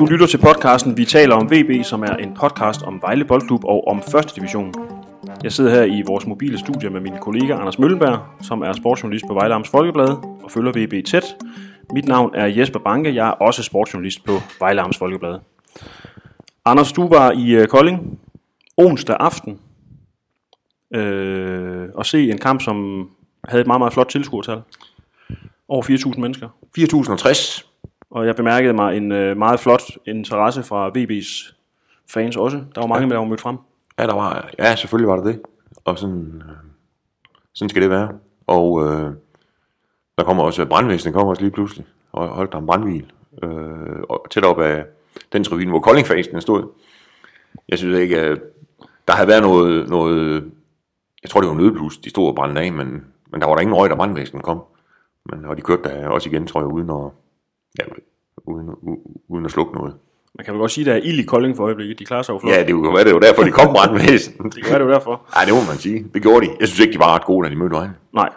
Du lytter til podcasten Vi taler om VB, som er en podcast om Vejle Boldklub og om første division. Jeg sidder her i vores mobile studie med min kollega Anders Møllenberg, som er sportsjournalist på Vejle Amts Folkeblad og følger VB tæt. Mit navn er Jesper Banke, jeg er også sportsjournalist på Vejle Amts Folkeblad. Anders, du var i øh, Kolding onsdag aften øh, og se en kamp, som havde et meget, meget flot tilskuertal. Over 4.000 mennesker. 4060. Og jeg bemærkede mig en øh, meget flot interesse fra VB's fans også. Der var mange, ja. der var mødt frem. Ja, der var, ja, selvfølgelig var der det. Og sådan, øh, sådan skal det være. Og øh, der kommer også, brandvæsenet kommer også lige pludselig, og holdt der en brandhvil. Øh, og tæt op af den tribune, hvor kolding stod. Jeg synes ikke, at der havde været noget, noget jeg tror det var nødblus, de stod og brændte af, men, men der var der ingen røg, da brandvæsenet kom. Men, og de kørte der også igen, tror jeg, uden at, ja, uden, uden at slukke noget. Man kan vel godt sige, at der er ild i Kolding for øjeblikket. De klarer sig jo flot. Ja, det var, det var derfor, de kom brandvæsen. det kan være, det var derfor. Nej, det må man sige. Det gjorde de. Jeg synes ikke, de var ret gode, da de mødte vejen. Nej.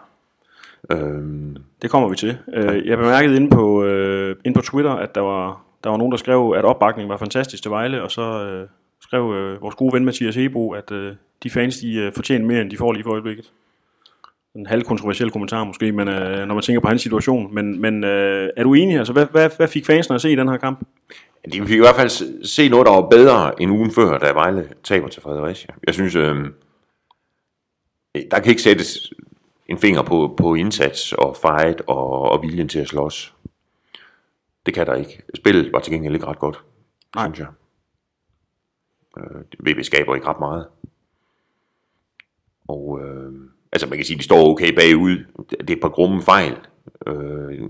Øhm. Det kommer vi til. Øh, jeg bemærkede inde på, øh, inde på Twitter, at der var, der var nogen, der skrev, at opbakningen var fantastisk til Vejle, og så øh, skrev øh, vores gode ven Mathias Hebo, at øh, de fans de øh, fortjener mere, end de får lige for øjeblikket en halvkontroversiel kommentar måske, men øh, når man tænker på hans situation. Men, men øh, er du enig? Altså, hvad, hvad, hvad fik fansene at se i den her kamp? De fik i hvert fald se noget, der var bedre end ugen før, da Vejle taber til Fredericia. Jeg synes, øh, der kan ikke sættes en finger på, på indsats og fight og, og viljen til at slås. Det kan der ikke. Spillet var til gengæld ikke ret godt, Nej. synes jeg. Øh, VB skaber ikke ret meget. Og øh, altså man kan sige, de står okay bagud. Det er et par grumme fejl. Øh,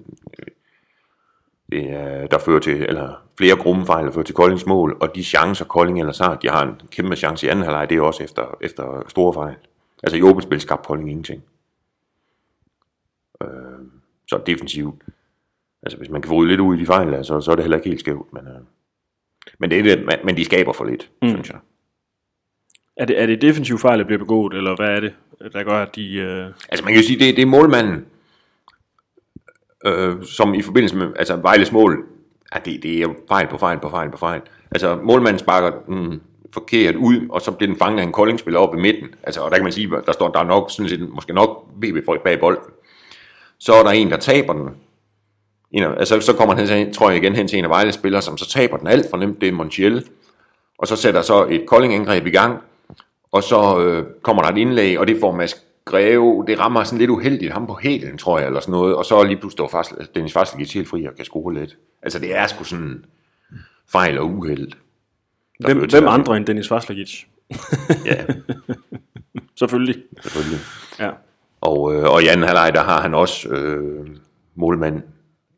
det er, der fører til, eller flere grumme fejl, der fører til Koldings mål, og de chancer, Kolding ellers har, de har en kæmpe chance i anden halvleg, det er også efter, efter store fejl. Altså i åbent spil skabte Kolding ingenting. Øh, så defensivt. Altså hvis man kan få lidt ud i de fejl, altså, så er det heller ikke helt skævt, men, øh, men, det er det, men de skaber for lidt, mm. synes jeg. Er det, er det defensiv fejl, der bliver begået, eller hvad er det, Øh, der gør, at de... Øh... Altså man kan jo sige, det, det er målmanden, øh, som i forbindelse med altså Vejles mål, at det, det er fejl på fejl på fejl på fejl. Altså målmanden sparker mm, forkert ud, og så bliver den fanget af en koldingspiller op i midten. Altså, og der kan man sige, der står der er nok, sådan set, måske nok BB-folk bag bolden. Så er der en, der taber den. En af, altså, så kommer han, tror jeg igen, hen til en af Vejles spillere, som så taber den alt for nemt, det er Montiel. Og så sætter så et koldingangreb i gang, og så øh, kommer der et indlæg, og det får Mads Greve, det rammer sådan lidt uheldigt ham på hælen, tror jeg, eller sådan noget, og så lige pludselig står fast, Dennis Fasligic helt fri og kan score lidt. Altså det er sgu sådan fejl og uheld. Hvem, hvem andre end Dennis Fasligic? ja. Selvfølgelig. Selvfølgelig. Ja. Og, øh, og i anden halvleg, der har han også øh, målmand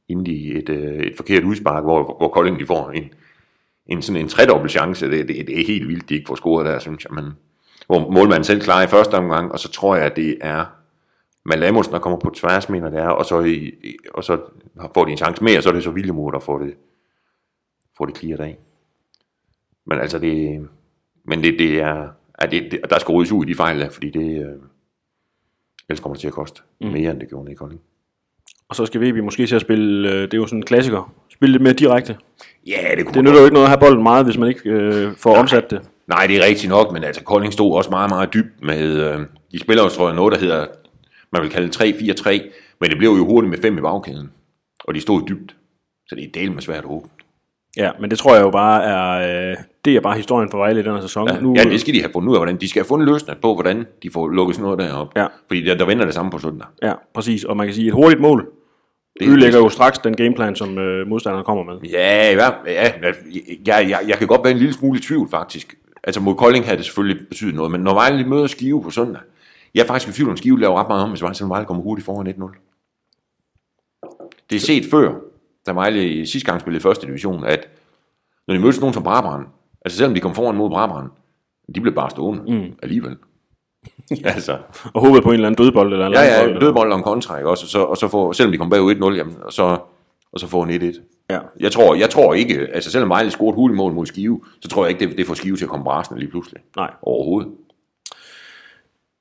inde i et, øh, et forkert udspark, hvor, hvor Kolding de får en, en sådan en tredobbelt chance. Det, det, det er helt vildt, de ikke får scoret der, synes jeg. Men, hvor målmanden selv klarer i første omgang, og så tror jeg, at det er Malamus, der kommer på tværs, mener det er, og så, i, og så får de en chance mere, og så er det så Villemur, der får det, får det clearet af. Men altså, det, men det, det er, at det, det, der skal ryddes ud i de fejl, fordi det, øh, ellers kommer det til at koste mm. mere, end det gjorde i Kolding. Og så skal vi måske til at spille, øh, det er jo sådan en klassiker, spille lidt mere direkte. Ja, det kunne Det nytter jo ikke noget at have bolden meget, hvis man ikke øh, får Nej. omsat det. Nej, det er rigtigt nok, men altså Kolding stod også meget, meget dybt med, øh, de spiller jo, tror jeg, noget, der hedder, man vil kalde 3-4-3, men det blev jo hurtigt med fem i bagkæden, og de stod dybt, så det er del med svært at åbne. Ja, men det tror jeg jo bare er, øh, det er bare historien for Vejle i den her sæson. Ja, nu, ja, det skal de have fundet ud af, hvordan de skal have fundet løsning på, hvordan de får lukket sådan noget derop. Ja. Fordi der, der venter det samme på søndag. Ja, præcis, og man kan sige, et hurtigt mål, det ødelægger jo straks den gameplan, som øh, modstanderen kommer med. Ja, ja, ja jeg, jeg, jeg kan godt være en lille smule i tvivl faktisk altså mod Kolding havde det selvfølgelig betydet noget, men når Vejle møder Skive på søndag, jeg er faktisk i tvivl om Skive laver ret meget om, hvis Vejle, Vejle kommer hurtigt foran 1-0. Det er set før, da Vejle i sidste gang spillede i første division, at når de mødte nogen som Brabrand, altså selvom de kom foran mod Brabrand, de blev bare stående mm. alligevel. altså. Og håbede på en eller anden dødbold eller en Ja, ja, dødbold og en kontra, ikke? Også, og så, og så får, selvom de kom bagud 1-0, jamen, og så, og så får en 1-1. Ja. Jeg, tror, jeg tror ikke, altså selvom Vejle scorede et hurtigt mål mod Skive, så tror jeg ikke, det, det får Skive til at komme brasende lige pludselig. Nej. Overhovedet.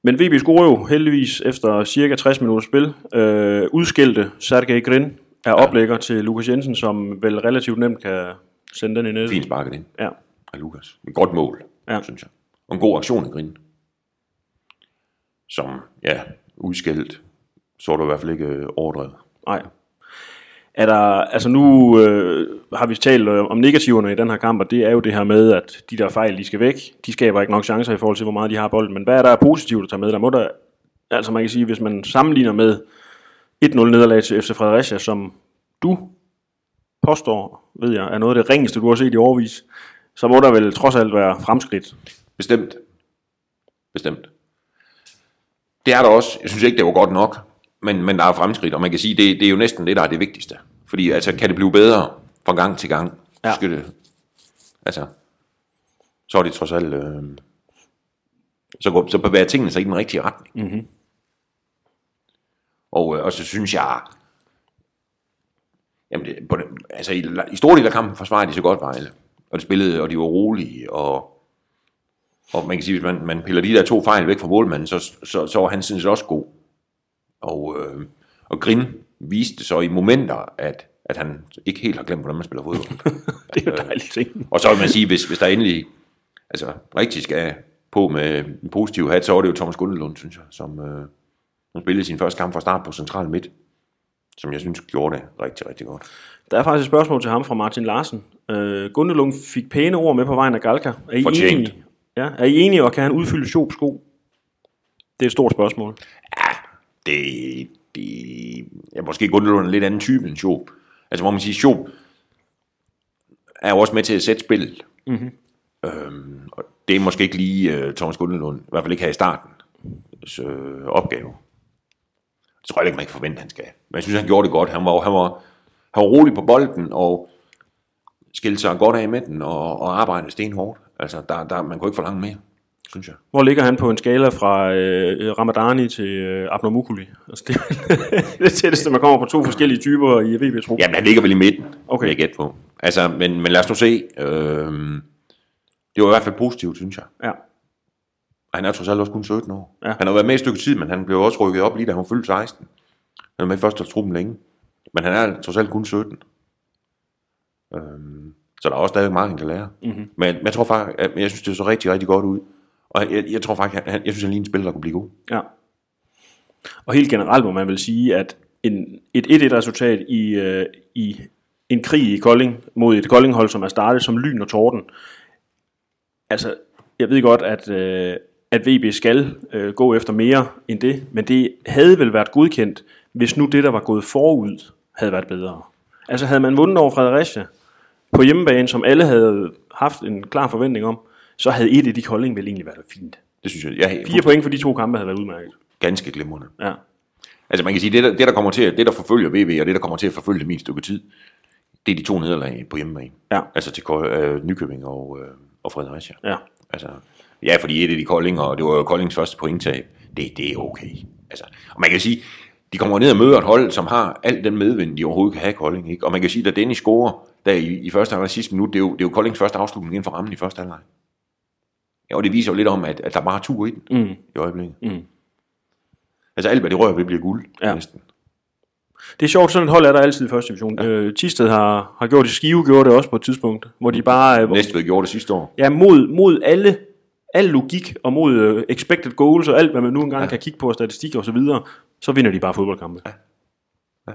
Men VB scorer jo heldigvis efter cirka 60 minutter spil. Øh, udskilte Sergej Grin er oplægger til Lukas Jensen, som vel relativt nemt kan, sende den i nettet. Fint sparket ind Ja. af Lukas. Et godt mål, Ja. synes jeg. Og en god aktion i Grin. Som, ja, udskældt, så er du i hvert fald ikke øh, overdrevet. Nej. Er der, altså nu øh, har vi talt øh, om negativerne i den her kamp, og det er jo det her med, at de der fejl, de skal væk. De skaber ikke nok chancer i forhold til, hvor meget de har bolden. Men hvad er der positivt at tage med? Der må der, altså man kan sige, hvis man sammenligner med 1-0 nederlag til FC Fredericia, som du påstår, ved jeg, er noget af det ringeste, du har set i overvis, så må der vel trods alt være fremskridt. Bestemt. Bestemt. Det er der også. Jeg synes ikke, det var godt nok. Men, men der er fremskridt, og man kan sige, det, det er jo næsten det, der er det vigtigste. Fordi altså, kan det blive bedre fra gang til gang, Ja. så skal det, altså, så er det trods alt, øh, så, går, så bevæger tingene sig i den rigtige retning. Mhm. Og, øh, og så synes jeg, jamen det, på den, altså i, i store del af kampen forsvarede de så godt Vejle. Og de spillede, og de var rolige, og og man kan sige, hvis man, man piller de der to fejl væk fra målmanden, så, så, så var han sådan set også god. Og, øh, og Grin viste så i momenter, at, at han ikke helt har glemt, hvordan man spiller fodbold. Det er jo dejligt ting. og så vil man sige, hvis, hvis der endelig altså, rigtig skal på med en positiv hat, så var det jo Thomas Gundelund, synes jeg, som, øh, som spillede sin første kamp fra start på central midt, som jeg synes gjorde det rigtig, rigtig godt. Der er faktisk et spørgsmål til ham fra Martin Larsen. Øh, Gundelung fik pæne ord med på vejen af Galka. Er I Fortjent. enige? Ja, er I enige, og kan han udfylde Jobs sko? Det er et stort spørgsmål. Det, det er måske Gundelund en lidt anden type end Schob. Altså hvor man siger, Schob er jo også med til at sætte spillet. Mm-hmm. Øhm, og det er måske ikke lige uh, Thomas Gundelund, i hvert fald ikke her i starten, øh, opgave. Det tror jeg ikke, man kan forvente, han skal. Men jeg synes, han gjorde det godt. Han var, han var, han var rolig på bolden, og skilte sig godt af med den, og, og arbejdede stenhårdt. Altså, der, der, man kunne ikke forlange mere, synes jeg. Hvor ligger han på en skala fra øh, Ramadani til øh, Abnormukuli? Altså, det, det tætteste, man kommer på to forskellige typer i VB-truppen. Jamen, han ligger vel i midten, Okay. jeg gætte på. Altså, men, men lad os nu se. Øhm, det var i hvert fald positivt, synes jeg. Ja. Og han er trods alt også kun 17 år. Ja. Han har været med et stykke tid, men han blev også rykket op lige da han fyldte 16. Han er med i første truppen længe. Men han er trods alt kun 17. Øhm, så der er også stadig meget, han kan lære. Mm-hmm. Men, men jeg tror faktisk, at jeg synes, det så rigtig, rigtig godt ud. Og jeg, jeg tror faktisk, han, jeg synes, han lige en spiller, der kunne blive god. Ja. Og helt generelt må man vel sige, at en, et 1-1-resultat i, øh, i en krig i Kolding mod et Koldinghold, som er startet som lyn og torden. Altså, jeg ved godt, at, øh, at VB skal øh, gå efter mere end det, men det havde vel været godkendt, hvis nu det, der var gået forud, havde været bedre. Altså havde man vundet over Fredericia på hjemmebane, som alle havde haft en klar forventning om, så havde et af de Kolding vel egentlig været fint. Det synes jeg, jeg Fire point for de to kampe havde været udmærket. ganske glimrende. Ja. Altså man kan sige, det der, det der kommer til, at- det der forfølger VB, og det der kommer til at forfølge det min stykke tid, det er de to nederlag på hjemmebane. Ja. Altså til øh, Nykøbing og, øh, og Fredericia. Ja. Altså, ja, fordi et af de Kolding, og det var jo Koldings første pointtab, det, det er okay. Altså, og man kan sige, de kommer ned og møder et hold, som har al den medvind, de overhovedet kan have i Kolding. Ikke? Og man kan sige, at Dennis scorer der i, i første halvleg sidste minut, det er, jo, det er jo Koldings første afslutning inden for rammen i første halvleg. Ja, og det viser jo lidt om, at, at der bare er tur i den Mm. i øjeblikket. Mm. Altså alt, hvad de rører ved, bliver guld Ja. næsten. Det er sjovt, sådan et hold er der altid i første division. Ja. Øh, Tisted har, har gjort det, Skive gjorde det også på et tidspunkt, hvor de bare, øh, Næstved gjorde det sidste år. ja, mod, mod alle, al logik og mod øh, expected goals og alt, hvad man nu engang ja. kan kigge på, statistik og så videre, så vinder de bare fodboldkampe. Ja.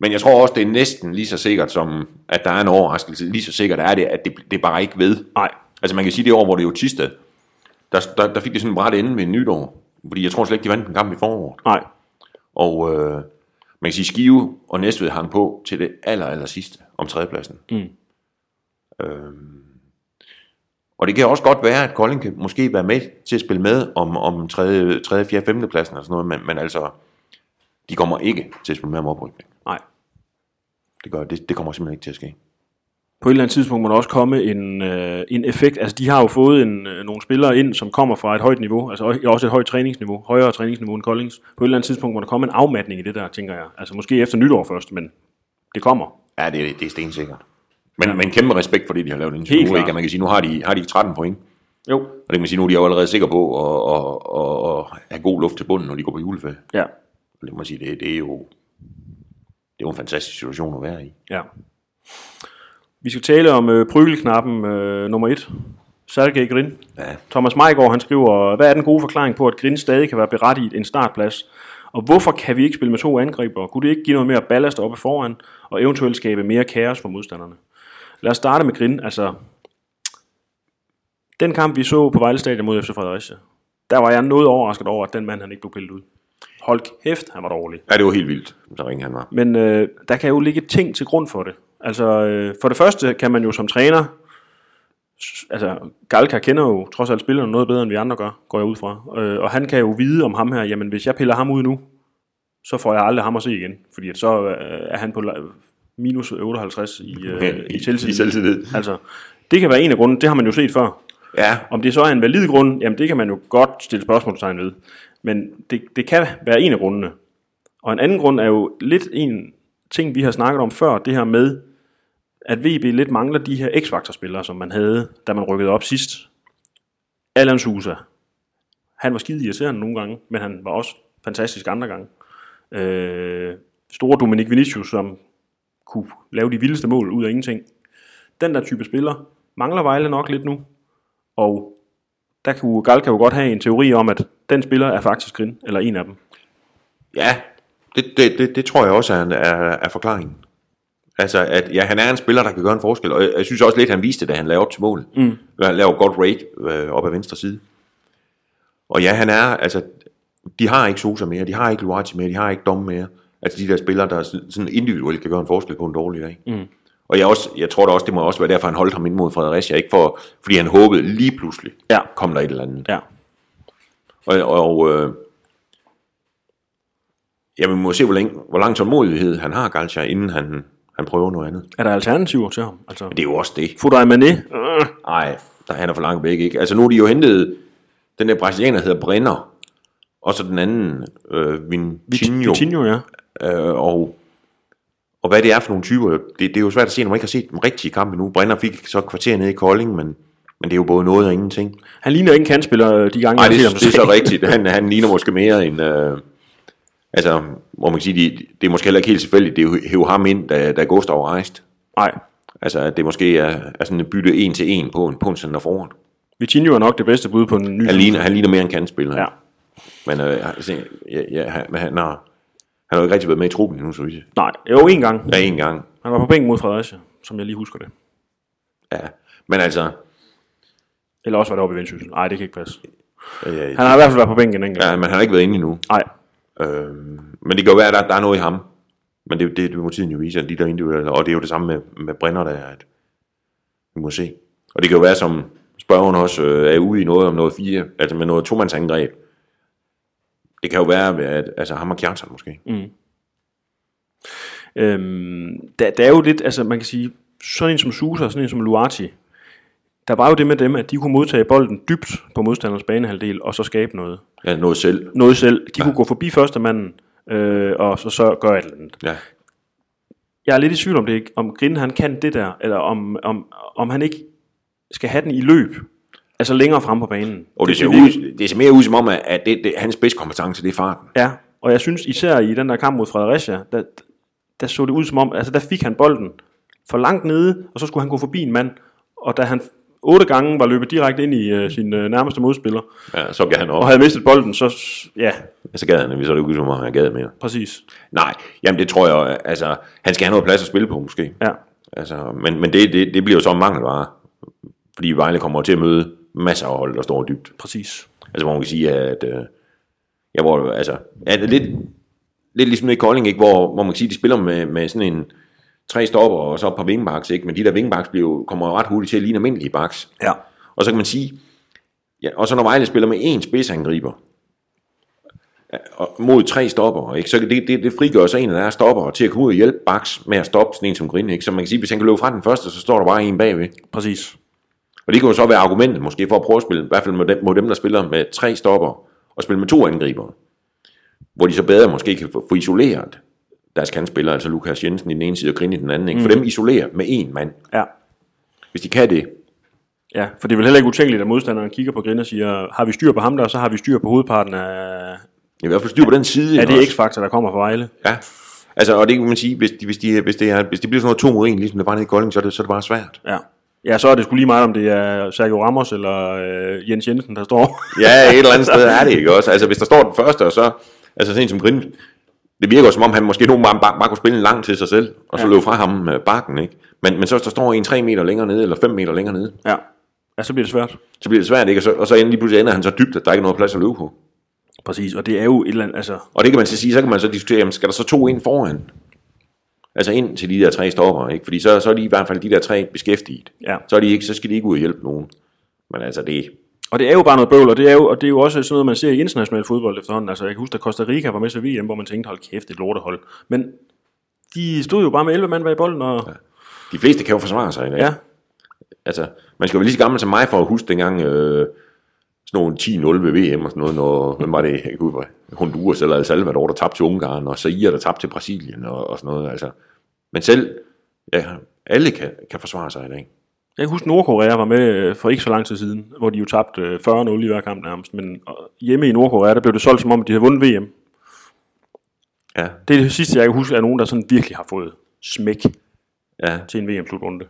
Men jeg tror også, det er næsten lige så sikkert som, at der er en overraskelse. Lige så sikkert er det, at det, det bare ikke ved. Nej, Altså man kan sige, det år, hvor det er jo Tisted, der, der, der fik de sådan en bræt ende ved nytår. Fordi jeg tror slet ikke, de vandt en kamp i foråret. nej. Og øh, man kan sige, Skive og Næstved hang på til det aller, aller sidste om tredjepladsen. Mm. Øhm, og det kan også godt være, at Kolding kan måske være med til at spille med om, om 3., 3., 4., 5. pladsen og sådan noget, men, men altså, de kommer ikke til at spille med om oprykning. Nej. Det, gør, det, det kommer simpelthen ikke til at ske. På et eller andet tidspunkt må der også komme en, øh, en effekt. Altså, de har jo fået en, øh, nogle spillere ind, som kommer fra et højt niveau, altså også- et højt træningsniveau, højere træningsniveau end Koldings. På et eller andet tidspunkt må der komme en afmatning i det der, tænker jeg. Altså, måske efter nytår først, men det kommer. Ja, det, er- det er stensikkert. Men, men kæmpe respekt for det, de har lavet indtil nu. Ikke? Man kan sige, nu har de, har de 13 point. Jo. Og det kan man sige, nu er de jo allerede sikre på at, at, at, at have god luft til bunden, når de går på juleferie. Ja. Og det kan man sige, det, det er jo det er jo en fantastisk situation at være i. Ja. Vi skal tale om øh, prygelknappen øh, nummer 1. Sergej Grin. Ja. Thomas Meigård, han skriver, hvad er den gode forklaring på, at Grin stadig kan være berettiget en startplads? Og hvorfor kan vi ikke spille med to angriber? Kunne det ikke give noget mere ballast oppe foran, og eventuelt skabe mere kaos for modstanderne? Lad os starte med Grin. Altså, den kamp, vi så på Vejle Stadion mod FC Fredericia, der var jeg noget overrasket over, at den mand, han ikke blev pillet ud. Hold kæft, han var dårlig. Ja, det var helt vildt, så ringe han var. Men øh, der kan jo ligge ting til grund for det. Altså, øh, for det første kan man jo som træner, altså Galka kender jo trods alt spillerne noget bedre, end vi andre gør, går jeg ud fra. Øh, og han kan jo vide om ham her, jamen hvis jeg piller ham ud nu, så får jeg aldrig ham at se igen. Fordi at så øh, er han på minus 58 i, øh, i selvtillid. I selvtillid. Altså, det kan være en af grunden, det har man jo set før. Ja, Om det så er en valid grund, jamen det kan man jo godt stille spørgsmålstegn ved. Men det, det kan være en af grundene. Og en anden grund er jo lidt en ting, vi har snakket om før, det her med, at VB lidt mangler de her X-Factor-spillere, som man havde, da man rykkede op sidst. Alan Sousa. Han var skide irriterende nogle gange, men han var også fantastisk andre gange. Øh, store Dominik Vinicius, som kunne lave de vildeste mål ud af ingenting. Den der type spiller mangler Vejle nok lidt nu. Og der kunne kan jo godt have en teori om, at den spiller er faktisk Grin, eller en af dem. ja det, det, det, det tror jeg også er, en- er, er forklaringen. Altså, at ja, han er en spiller, der kan gøre en forskel, og jeg, jeg synes også lidt, han viste det, da han lavede op til mål. Mm. Han lavede godt rate øh, op ad venstre side. Og ja, han er, altså, de har ikke Sosa mere, de har ikke Luati mere, de har ikke Dom mere. Altså de der spillere, der sådan individuelt kan gøre en forskel på en dårlig dag. Mm. Og jeg, også, jeg tror da også, det må også være derfor, han holdt ham ind mod Fredericia, ikke for, fordi han håbede lige pludselig, Ja. kom der et eller andet. Ja. Og, og øh, ja, vi må se, hvor, længe, hvor lang tålmodighed han har, Galcha, inden han, han prøver noget andet. Er der alternativer til ham? Altså, Det er jo også det. Fodrej Mané? Nej, der han er for langt væk, ikke? Altså nu er de jo hentet, den der brasilianer hedder Brenner, og så den anden, øh, Vitinho, Vitinho, ja. øh, og, og hvad det er for nogle typer, det, det er jo svært at se, når man ikke har set den rigtige kamp endnu. Brenner fik så kvarter nede i Kolding, men, men det er jo både noget og ingenting. Han ligner ikke en kantspiller øh, de gange, Nej, det, det, det er så rigtigt. Han, han ligner måske mere en... Øh, altså, hvor man kan sige, det, det er måske heller ikke helt tilfældigt, det er jo hæve ham ind, da, da Gustav rejste. Nej. Altså, at det måske er, er sådan et bytte en til en på en, på en center foran. Vitinho er nok det bedste bud på en ny... Han ligner, han ligner mere en kantspiller. Ja. Men, øh, altså, ja, ja, han, han, har, han har jo ikke rigtig været med i truppen endnu, så vidt. Nej, jo en gang. Ja, en gang. Han var på bænken mod Fredericia, som jeg lige husker det. Ja. Men altså, Eller også var det oppe i Vendsyssel. Nej, det kan ikke passe. øh, Han har i hvert fald været på bænken en enkelt. ja, men han har ikke været inde endnu. Nej, Øh, men det kan jo være, at der, der er noget i ham. Men det, det, det må tiden jo vise, at de der individuelle, og det er jo det samme med, med Brenner, der er, at vi må se. Og det kan jo være, som spørgeren også øh, er ude i noget om noget fire, altså med noget tomandsangreb. Det kan jo være, at altså ham og Kjartan måske. Mm. Øhm, der, der er jo lidt, altså man kan sige, sådan en som Sousa, sådan en som Luati, der var jo det med dem, at de kunne modtage bolden dybt på modstanders banehalvdel, og så skabe noget. Ja, noget selv. Noget selv. De ja. kunne gå forbi første manden, øh, og så, så gøre et eller andet. Ja. Jeg er lidt i tvivl om det ikke, om Grin han kan det der, eller om, om, om han ikke skal have den i løb, altså længere frem på banen. Og det, ser, virker- ud, det ser mere ud som om, at det, det, hans spidskompetence, det er farten. Ja, og jeg synes især i den der kamp mod Fredericia, der, der så det ud som om, altså der fik han bolden for langt nede, og så skulle han gå forbi en mand, og da han otte gange var løbet direkte ind i uh, sin uh, nærmeste modspiller, Ja, så gav han op. og havde mistet bolden, så s- ja, Så gad han, så er det ud som om, han gad mere. præcis. Nej, jamen det tror jeg, altså, han skal have noget plads at spille på måske. Ja, Altså, men men det, det, det bliver jo så en mangelvare. Fordi Vejle kommer til at møde masser af hold, der står dybt. præcis. Altså, hvor man kan sige, at... Øh, ja, hvor, altså, er det lidt, lidt ligesom i Kolding, ikke? Hvor, hvor man kan sige, at de spiller med, med sådan en tre stopper og så et par wingbacks, ikke? Men de der wingbacks bliver jo, kommer ret hurtigt til at ligne almindelige backs. Ja. Og så kan man sige, ja, og så når Vejle spiller med én spidsangriber, mod tre stopper, ikke? så det, det, det frigør så en af deres stopper til at komme ud og hjælpe backs med at stoppe sådan en som Grin. Ikke? Så man kan sige, hvis han kan løbe fra den første, så står der bare en bagved. Præcis. Og det kan jo så være argumentet måske for at prøve at spille, i hvert fald mod dem, mod dem der spiller med tre stopper, og spille med to angriber. Hvor de så bedre måske kan få isoleret deres kandspillere, altså Lukas Jensen i den ene side og Grin i den anden. Ikke? For dem isoleret med én mand. Ja. Hvis de kan det, Ja, for det er vel heller ikke utænkeligt, at modstanderen kigger på Grin og siger, har vi styr på ham der, så har vi styr på hovedparten af, i hvert fald styr på den side. ikke det også? X-faktor, der kommer fra Vejle. Ja, Altså, og det kan man sige, hvis, de, hvis, de, hvis, det er, hvis det bliver sådan noget to mod en, ligesom det var nede i Kolding, så er det, så er det bare svært. Ja. Ja, så er det sgu lige meget, om det er Sergio Ramos eller øh, Jens Jensen, der står. Ja, et eller andet sted er det ikke også. Altså, hvis der står den første, og så, altså sådan en som Grim, det virker som om, han måske nogle gange bare, bare kunne spille en lang til sig selv, og så Ja. løbe fra ham øh, bakken, ikke? Men, men så der står en 3 meter længere nede, eller 5 meter længere nede, ja. ja, så bliver det svært. så bliver det svært, ikke? Og så, og så endelig pludselig ender han så dybt, at der ikke er noget plads at løbe på. Præcis, og det er jo et eller andet, altså... Og det kan man så sige, så kan man så diskutere, jamen, skal der så to ind foran? Altså ind til de der tre stopper, ikke? Fordi så, så er de i hvert fald de der tre beskæftiget. Ja. Så, er de ikke, så skal de ikke ud og hjælpe nogen. Men altså det, Og det er jo bare noget bøvl, og det er jo, og det er jo også sådan noget, man ser i international fodbold efterhånden. Altså, jeg kan huske, at Costa Rica var med til VM, hvor man tænkte, hold kæft, et lortehold. Men de stod jo bare med 11 mand bag bolden, og ja. de fleste kan jo forsvare sig i dag. ja. Altså, man skal jo være lige så gammel som mig for at huske dengang øh, sådan nogle 10-0 ved VM og sådan noget, når, hvem var det, jeg hvad, Honduras eller El Salvador, der tabte til Ungarn, og Zaire, der tabte til Brasilien og, og sådan noget, altså. Men selv, ja, alle kan, kan forsvare sig i dag. Jeg kan huske, Nordkorea var med øh, for ikke så lang tid siden, hvor de jo tabte øh, 40-0 i hver kamp nærmest. Men hjemme i Nordkorea, der blev det solgt som om, de havde vundet VM. Ja, Det er det sidste, jeg kan huske, er nogen, der sådan virkelig har fået smæk ja, til en VM-slutrunde.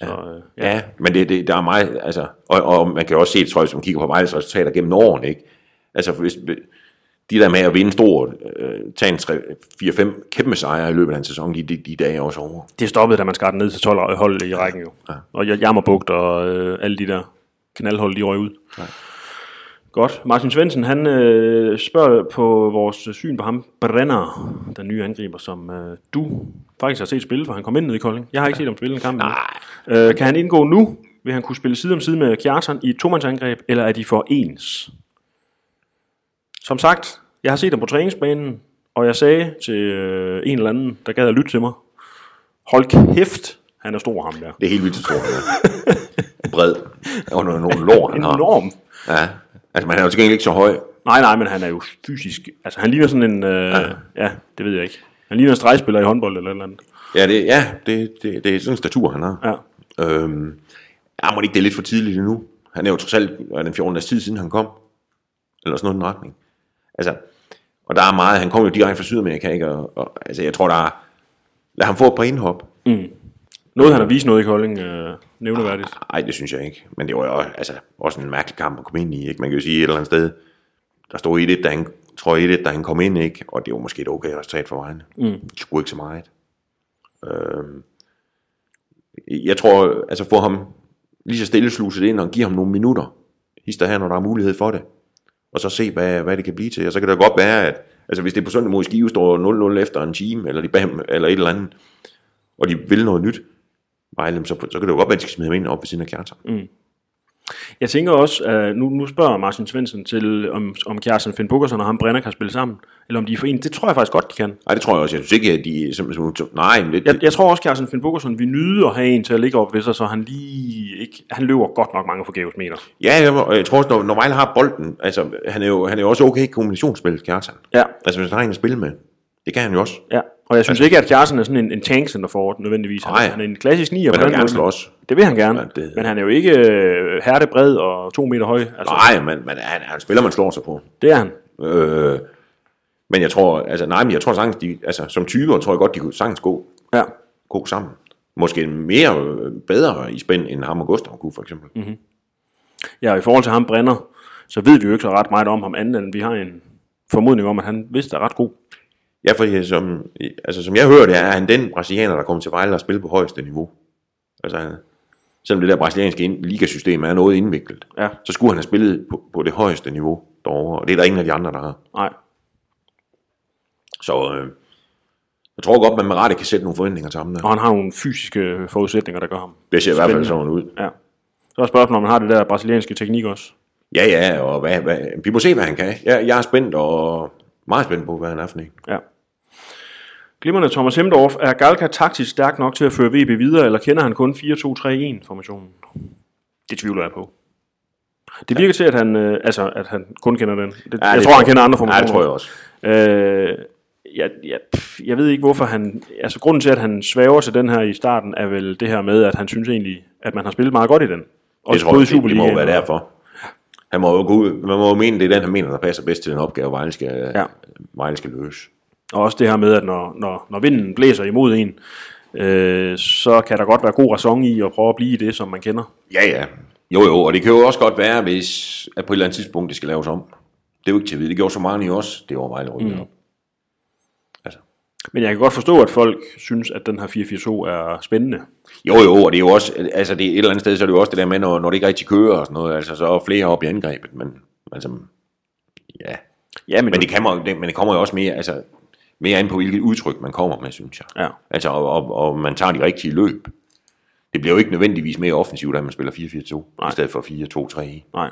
Så, øh, ja. ja men det, det, der er meget, altså, og, og man kan jo også se, tror jeg, hvis man kigger på Vejles resultater gennem årene, ikke? Altså, hvis, de der med at vinde stort, øh, tage en 4-5 kæmpe sejre i løbet af en sæson, de, de, de dage er også over. Det stoppede, da man skar ned til 12 hold i rækken jo. Ja. Og Jammerbugt og øh, alle de der knaldhold, de røg ud. Ja. Godt. Martin Svendsen, han øh, spørger på vores syn på ham. Brenner, den nye angriber, som øh, du faktisk har set spille, for han kom ind ned i Kolding. Jeg har ikke set ham spille en kamp. Nej. Øh, kan han indgå nu? Vil han kunne spille side om side med Kjartan i et tomandsangreb, eller er de for ens? Som sagt, jeg har set ham på træningsbanen, og jeg sagde til øh, en eller anden, der gad at lytte til mig, hold kæft, han er stor ham der. Det er helt vildt stor, ja. Bred. Og nogle, nogle lår, han har. Enorm. Ja. Altså, man er jo til gengæld ikke så høj. Nej, nej, men han er jo fysisk. Altså, han ligner sådan en... Øh, ja. ja, det ved jeg ikke. Han ligner en stregspiller i håndbold eller et eller andet. Ja, det, ja, det, det, det er sådan en statur, han har. Ja. Øhm, ja, må ikke, det er lidt for tidligt endnu. Han er jo trods alt er den 14 dages tid siden, han kom. Eller sådan noget i den retning. Altså, og der er meget, han kom jo direkte fra Sydamerika, ikke? Og, og, altså, jeg tror, der er, lad ham få et par indhop. Noget, han har vist noget i Kolding, øh, nævneværdigt. Nej, det synes jeg ikke. Men det var jo altså, også en mærkelig kamp at komme ind i. Ikke? Man kan jo sige et eller andet sted, der stod 1-1, da han, tror jeg 1-1, da han kom ind, ikke? og det var måske et okay resultat for vejen. Mm. Det skulle ikke så meget. Øhm, jeg tror, altså få ham lige så stille sluset ind og give ham nogle minutter, hister her, når der er mulighed for det. Og så se, hvad, hvad det kan blive til. Og så kan det godt være, at altså, hvis det er på søndag mod Skive står 0-0 efter en time, eller, de bam, eller et eller andet, og de vil noget nyt, Vejle, så, så kan det jo godt være, at de skal smide ham ind op ved siden af Kjartan. Mm. Jeg tænker også, at nu, nu spørger Martin Svendsen til, om, om Kjartan Finn Bukkersen og ham Brenner kan spille sammen, eller om de er for en. Det tror jeg faktisk godt, de kan. Nej, det tror jeg også. Jeg synes ikke, at de... Som, nej, men det, Jeg, jeg tror også, Kjartan Finn Bukkersen vil nyde at have en til at ligge op ved sig, så han lige ikke... Han løber godt nok mange forgæves meter. ja, jeg, jeg tror også, når, når Vejle har bolden, altså, han er jo, han er jo også okay i kombinationsspil, Kjartan. Ja, Altså, hvis han har en at spille med, det kan han jo også. ja. Og jeg synes ikke, at Kjartan er sådan en, en tankcenter for nødvendigvis. Han, Nej. han er en klassisk nier Men på han gerne slås. Det vil han gerne. Ja, det- Men han er jo ikke øh, hertebred og to meter høj. Altså, Nej, men, men han, han spiller, man slår sig på. Det er han. Øh, men jeg tror, altså, nej, men jeg tror sagtens, de, altså, som 20'er tror jeg godt, de kunne sagtens gå, Ja. gå sammen. Måske mere øh, bedre i spænd, end ham og Gustav kunne, for eksempel. Mm-hmm. Ja, og i forhold til ham Brenner, så ved vi jo ikke så ret meget om ham andet, end vi har en formodning om, at han vist er ret god. Ja, for som, altså, som jeg hører det, er han den brasilianer, der kommer til Vejle og spiller på højeste niveau. Altså, han- selvom det der brasilianske ligasystem er noget indviklet, Ja. så skulle han have spillet på, på det højeste niveau derovre, og det er der ingen af de andre, der har. Nej. Så øh, jeg tror godt, man med rette kan sætte nogle forventninger til ham der. Og han har nogle fysiske forudsætninger, der gør ham. Det ser i hvert fald sådan ud. Ja. Så er spørgsmålet, om han har det der brasilianske teknik også. Ja, ja, og hvad, hvad, vi må se, hvad han kan. Jeg, jeg er spændt og meget spændt på, hvad han er for en. Ja. Glimmerne Thomas Hemdorf, er Galka taktisk stærk nok til at føre VB videre, eller kender han kun 4-2-3-1-formationen? Det tvivler jeg på. Det virker til, at han, øh, altså, at han kun kender den. Det, ja, jeg det tror, han kender andre formationer. Ja, det tror jeg også. Øh, jeg, jeg, pff, jeg ved ikke, hvorfor han... Altså, grunden til, at han svæver til den her i starten, er vel det her med, at han synes egentlig, at man har spillet meget godt i den. Det Også tror både jeg, det, det må være derfor. Han må jo gå ud, man må jo mene, det er den, han mener, der passer bedst til den opgave, Vejle skal, Ja. Vejle skal løse. Og også det her med, at når, når, når vinden blæser imod en, øh, så kan der godt være god ræson i at prøve at blive det, som man kender. Ja, ja. Jo, jo, og det kan jo også godt være, hvis at på et eller andet tidspunkt det skal laves om. Det er jo ikke til at vide. Det gjorde så mange i os, det var Vejle rykket mm. op. Men jeg kan godt forstå, at folk synes, at den her 442 er spændende. Jo, jo, og det er jo også, altså det er et eller andet sted, så er det jo også det der med, når, når det ikke rigtig kører og sådan noget, altså så er flere op i angrebet, men altså, ja. Ja, Men det, kan det, men det kommer jo også mere, altså, mere an på, hvilket udtryk man kommer med, synes jeg. Ja. Altså, og, og, og man tager de rigtige løb. Det bliver jo ikke nødvendigvis mere offensivt, at man spiller 4-4-2, i stedet for 4-2-3. Nej.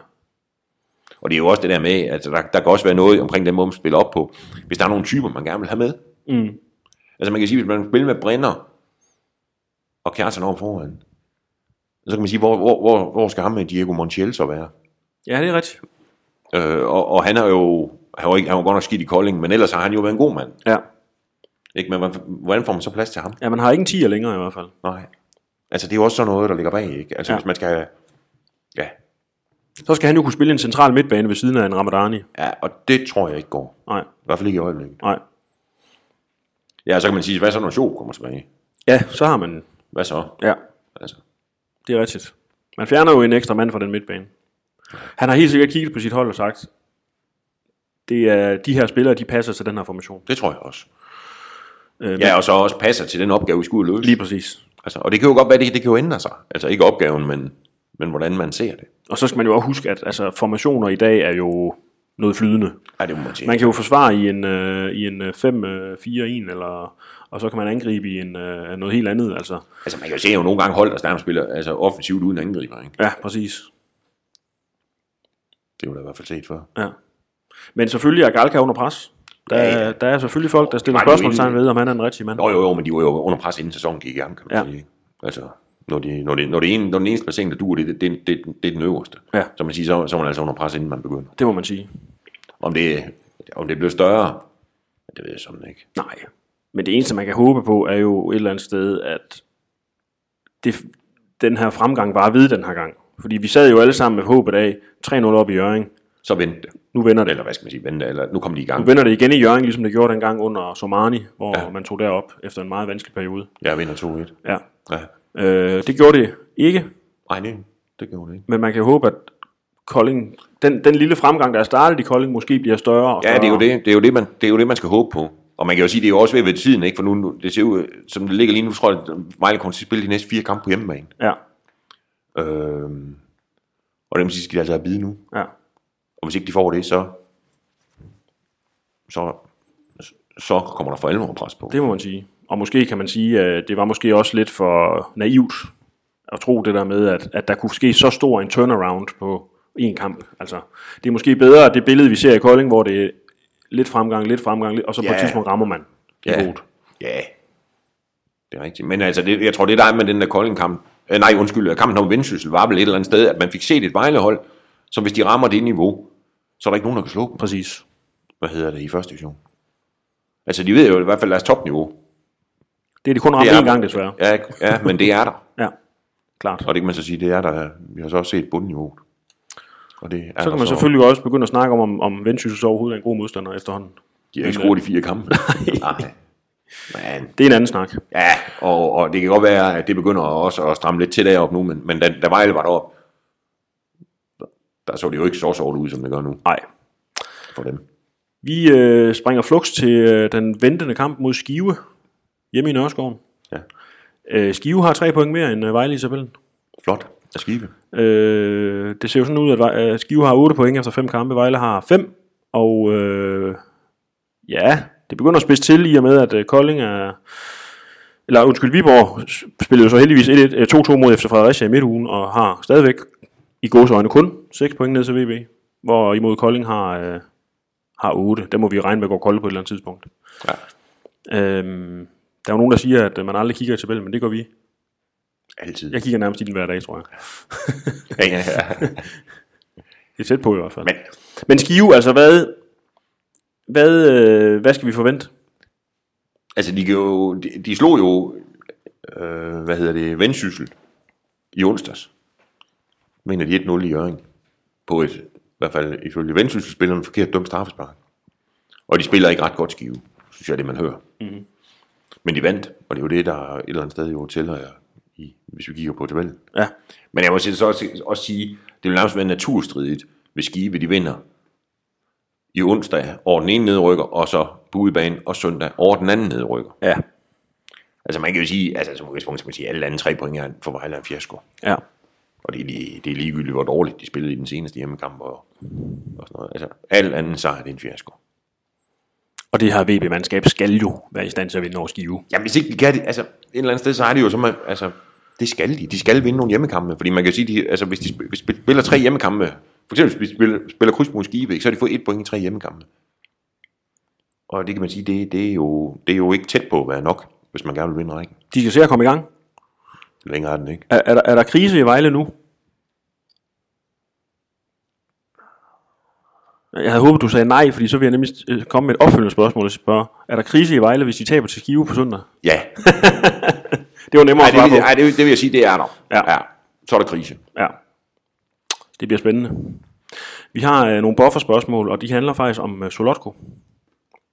Og det er jo også det der med, at der, der kan også være noget omkring den måde, man spiller op på, hvis der er nogle typer, man gerne vil have med. Mm. Altså man kan sige, hvis man spiller med Brenner og Kjartan over foran, så kan man sige, hvor, hvor, hvor, hvor skal ham med Diego Montiel så være? Ja, det er rigtigt. Øh, og, og han er jo, han var, ikke, han var godt nok skidt i Kolding, men ellers har han jo været en god mand. Ja. Ikke? Men hvordan- får man så plads til ham? ja, man har ikke en 10 længere i hvert fald. Nej. Altså det er jo også sådan noget, der ligger bag, ikke? Altså ja. hvis man skal, ja, Så skal han jo kunne spille en central midtbane ved siden af en Ramadani. ja, og det tror jeg ikke går. Nej, I hvert fald ikke i øjeblikket. nej. Ja, så kan man sige, hvad så når Sjob kommer tilbage? Ja, så har man... Hvad så? Ja, Altså, det er rigtigt. Man fjerner jo en ekstra mand fra den midtbane. Han har helt sikkert kigget på sit hold og sagt, det er, de her spillere, de passer til den her formation. det tror jeg også. Øh, Ja, og så også passer til den opgave, vi skulle løse. Lige præcis. Altså, og det kan jo godt være, det, det kan jo ændre sig. Altså ikke opgaven, men, men hvordan man ser det. Og så skal man jo også huske, at altså, formationer i dag er jo noget flydende. Ja, det må man sige. Man kan jo forsvare i en, øh, i en øh, 5-4-1, eller, og så kan man angribe i en, øh, noget helt andet. Altså. Altså man kan jo se jo nogle gange hold, der nærmest spiller altså, offensivt uden angriber. Ikke? Ja, præcis. Det jo da i hvert fald set før. Ja. Men selvfølgelig er Galka under pres. Der, Ja, ja, der er selvfølgelig folk, der stiller Var jo spørgsmålstegn ved, om han er en rigtig mand. Nå jo, jo, men de var jo under pres inden sæsonen gik i gang, kan man Ja. sige. Altså, når, de, når, det, når, det ene, når den eneste placering, der duer, det, det, det, det, det er den øverste. Ja. Så man siger, så, så er man altså under pres, inden man begynder. Det må man sige. Om det, om det bliver større, det ved jeg sådan ikke. Nej. Men det eneste, man kan håbe på, er jo et eller andet sted, at det, den her fremgang var ved den her gang. Fordi vi sad jo alle sammen med håbet af 3-0 op i Jørgen. Så vent det. Nu vender det. Eller hvad skal man sige, vente, eller nu kommer de i gang. Nu vender det igen i Jørgen, ligesom det gjorde dengang under Somani, hvor Ja. ja. man tog derop efter en meget vanskelig periode. Jeg vinder 2-1. Ja. Ja. Øh, det gjorde det ikke, Nej, det, det gjorde det ikke. men man kan håbe, at Kolding, den, den lille fremgang, der er startet i Kolding, måske bliver større og større. Ja, det er, jo det, det, er jo det, man, det er jo det, man skal håbe på. Og man kan jo sige, det er jo også ved ved tiden, ikke? For nu, det ser ud, som det ligger lige nu, tror jeg, at Vejle kommer til at spille de næste fire kampe på hjemmebane. Ja, Øhm, og dem sige, skal de altså have bide nu. ja. Og hvis ikke de får det, så, så, så kommer der for alvor pres på. Det må man sige. Og måske kan man sige, at det var måske også lidt for naivt at tro det der med, at, at der kunne ske så stor en turnaround på en kamp. Altså, det er måske bedre, at det billede, vi ser i Kolding, hvor det er lidt fremgang, lidt fremgang, lidt- og så på Ja. et tidspunkt rammer man Ja. niveauet. Ja, det er rigtigt. Men altså, det, jeg tror, det der er med den der Kolding-kamp, øh, nej, undskyld, kampen om Vendsyssel, var vel et eller andet sted, at man fik set et Vejlehold, som hvis de rammer det niveau, så er der ikke nogen, der kan slå dem. Præcis. Hvad hedder det i første division? Altså, de ved jo i hvert fald deres topniveau. Det er de kun ramt én gang, desværre. Ja, ja, men det er der. Ja, klart. Og det kan man så sige, det er der. Vi har så også set bundniveau. Og det er Så kan man selvfølgelig også begynde at snakke om, om, om Vendsyssel så overhovedet er en god modstander efterhånden. De har ikke scoret i fire kampe. Nej. Men, Det er en anden snak. ja, og, og det kan godt være, at det begynder også at stramme lidt til deroppe nu, men, men da, da Vejle var deroppe, der så det jo ikke så sort ud, som det gør nu Nej. for dem. Vi øh, springer flux til øh, den ventende kamp mod Skive hjemme i Nørreskoven. Ja. Øh, Skive har tre point mere end øh, Vejle i tabellen. Flot at skive. Øh, det ser jo sådan ud, at øh, Skive har 8 point efter fem kampe, Vejle har 5. Og øh, ja, det begynder at spidse til i og med, at øh, Kolding er... Eller undskyld, Viborg spillede jo så heldigvis 1-1, øh, 2-2 mod efter Fredericia i midtugen, og har stadigvæk i gåsøjne kun 6 point ned til VB. Hvor imod Kolding har, øh, har 8. Der må vi regne med at gå kolde på et eller andet tidspunkt. Ja. Øhm, der er jo nogen, der siger, at øh, man aldrig kigger i tabellen, men det gør vi. Altid. Jeg kigger nærmest i den hver dag, tror jeg. Ja, ja, ja. Det er tæt på i hvert fald. Men Men Skive, altså hvad, hvad, øh, hvad skal vi forvente? altså, de, jo, de, de slog jo, øh, hvad hedder det, Vendsyssel i onsdags. Mener de 1-0 i Jørgen. På et, i hvert fald ifølge Vendsyssel, spiller en forkert dømt straffespark. Og de spiller ikke ret godt skive, synes jeg, det man hører. Mm. Men de vandt, og det er jo det, der et eller andet sted jo tæller jer, i, hvis vi kigger på tabellen. Ja, Men jeg må så også, også sige, det vil nærmest være naturstridigt, hvis Skive de vinder i onsdag over den ene nedrykker, og så på udebane og søndag over den anden nedrykker. ja, Altså man kan jo sige, altså som udgangspunkt man sige, at alle andre tre point er for Vejle en fiasko. ja. Og det er, lige, det er ligegyldigt, hvor dårligt de spillede i den seneste hjemmekamp og, og sådan noget. Altså, alt andet sejr, det er en fiasko. Og det her VB-mandskab skal jo være i stand til at vinde over Skive. Jamen, hvis ikke de kan det, altså, et eller andet sted, så er det jo som, at, altså, det skal de. De skal vinde nogle hjemmekampe, fordi man kan sige, de, altså, hvis de spiller tre hjemmekampe, for eksempel hvis de spiller, spiller kryds mod Skive, så har de fået et point i tre hjemmekampe. Og det kan man sige, det, det, er jo, det er jo ikke tæt på at være nok, hvis man gerne vil vinde rækken. De skal se at komme i gang. Længere er den ikke. Er, er, der, er der krise i Vejle nu? Jeg havde håbet, du sagde nej, fordi så vil jeg nemlig øh, komme med et opfølgende spørgsmål og spørge, er der krise i Vejle, hvis de taber til Skive på søndag? Ja, Det var nemmere Ej, at svare det, vil, på. ej, det, vil- det vil jeg sige, det er der. Ja. ja. Så er der krise. Ja. Det bliver spændende. Vi har øh, nogle bufferspørgsmål, og de handler faktisk om øh, Solotko.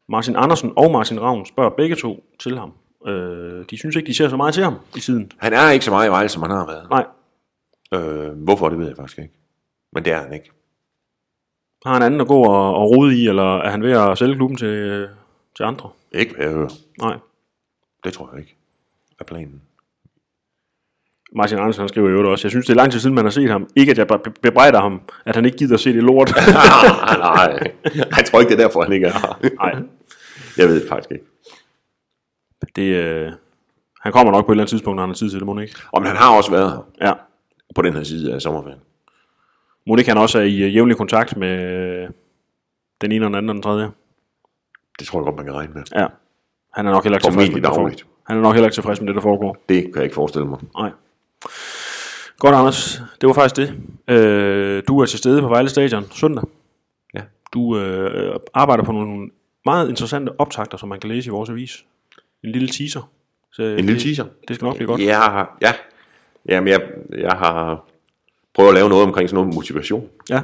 Martin Andersen og Martin Ravn spørger begge to til ham. Øh, de synes ikke, de ser så meget til ham i siden. Han er ikke så meget i Vejle, som han har været. Nej. Øh, hvorfor, det ved jeg faktisk ikke. Men det er han ikke. Har han anden at gå og, og rode i, eller er han ved at sælge klubben til, øh, til andre? Ikke, hvad jeg hører. Nej. Det tror jeg ikke. Er planen. Martin Andersen han skriver jo også. Jeg synes, det er lang tid siden, man har set ham. Ikke, at jeg be- bebrejder ham, at han ikke gider at se det lort. nej, jeg tror ikke, det er derfor, han ikke er her. Nej. Jeg ved det faktisk ikke. Det, øh, han kommer nok på et eller andet tidspunkt, når han har tid til det, må ikke? Om han har også været her Ja. på den her side af sommerferien. Ikke han også er i øh, jævnlig kontakt med øh, den ene og den anden og den tredje? Det tror jeg godt, man kan regne med. Ja. Han er nok heller ikke tilfreds med det, der foregår. Han er nok heller ikke tilfreds med det, der foregår. Det kan jeg ikke forestille mig. Nej. Godt, Anders. Det var faktisk det. Øh, du er til stede på Vejle Stadion søndag. Ja. Du øh, arbejder på nogle meget interessante optagter, som man kan læse i vores avis. En lille teaser. Så En lille det, teaser. Det skal nok blive godt. Ja, ja. Jamen, jeg, jeg har prøvet at lave noget omkring sådan noget motivation. Ja.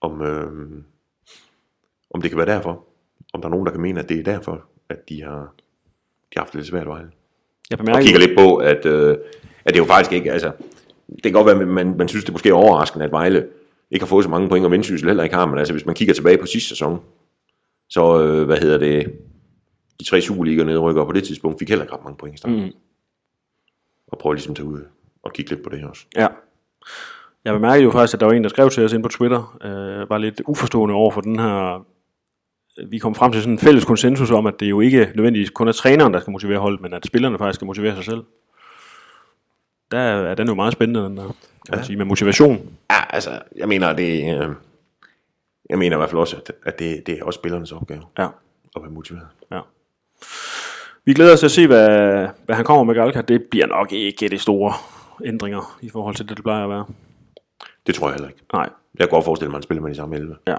Om, øh, om det kan være derfor. Om der er nogen, der kan mene, at det er derfor, at de har, de har haft det lidt svært Vejle. Jeg Og bemærker, kigger lidt på, at, øh, at det jo faktisk ikke, altså, det kan godt være, at man, man synes, det måske er overraskende, at Vejle ikke har fået så mange point, og Vendsyssel heller ikke har, men altså, hvis man kigger tilbage på sidste sæson, så, øh, hvad hedder det, de tre Superliga nedrykker på det tidspunkt, fik heller ikke ret mange point i starten. Mm. Og prøver ligesom at tage ud og kigge lidt på det her også. Ja. Jeg bemærkede jo faktisk, at der var en, der skrev til os ind på Twitter, øh, var lidt uforstående over for den her... Vi kom frem til sådan en fælles konsensus om, at det jo ikke nødvendigvis kun er træneren, der skal motivere holdet, men at spillerne faktisk skal motivere sig selv. Der er den jo meget spændende, den der, kan man Ja. sige, med motivation. Ja, altså, jeg mener, det, øh, jeg mener i hvert fald også, at, at det, det er også spillernes opgave Ja, at være motiveret. ja. Vi glæder os til at se, hvad, hvad han kommer med Galka. Det bliver nok ikke det store ændringer i forhold til det, det plejer at være. Det tror jeg heller ikke. Nej, Jeg kan godt forestille mig, at han spiller med de samme 11. ja.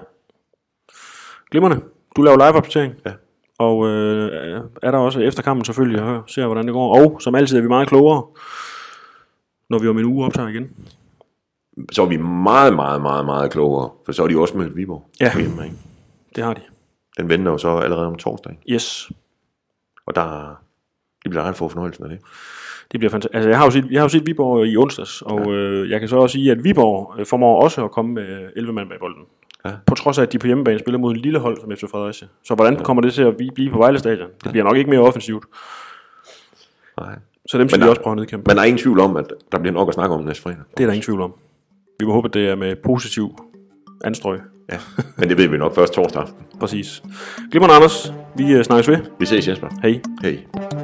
Glimrende. Du laver live-opdatering. Ja. Og øh, er der også efter kampen selvfølgelig, og hører, ser hvordan det går. Og som altid er vi meget klogere, når vi om en uge optager igen. Så er vi meget, meget, meget, meget klogere, for så er de også mødt Viborg. Ja. hjemme, ikke? Det har de. Den venter jo så allerede om torsdag. Yes. Og der, det bliver ret få fornøjelsen af det. Det bliver fantastisk. Altså, jeg har jo set, jeg har jo set Viborg i onsdags, og øh, jeg kan så også sige, at Viborg øh, formår også at komme med 11 mand bag bolden. Ja. På trods af, at de på hjemmebane spiller mod en lille hold som FC Fredericia. Så hvordan kommer det til at vi- blive på Vejle Stadion? Det bliver nok ikke mere offensivt. Nej. Så dem skal vi også prøve at nedkæmpe. Men der er ingen tvivl om, at der bliver nok at snakke om næste fredag. Det er der ingen tvivl om. Vi må håbe, at det er med positiv anstrøg. Ja. Men det ved vi nok først torsdag aften. Præcis. Glimrende Anders. Vi øh, snakkes ved. Vi ses Jesper. Hej. Hej.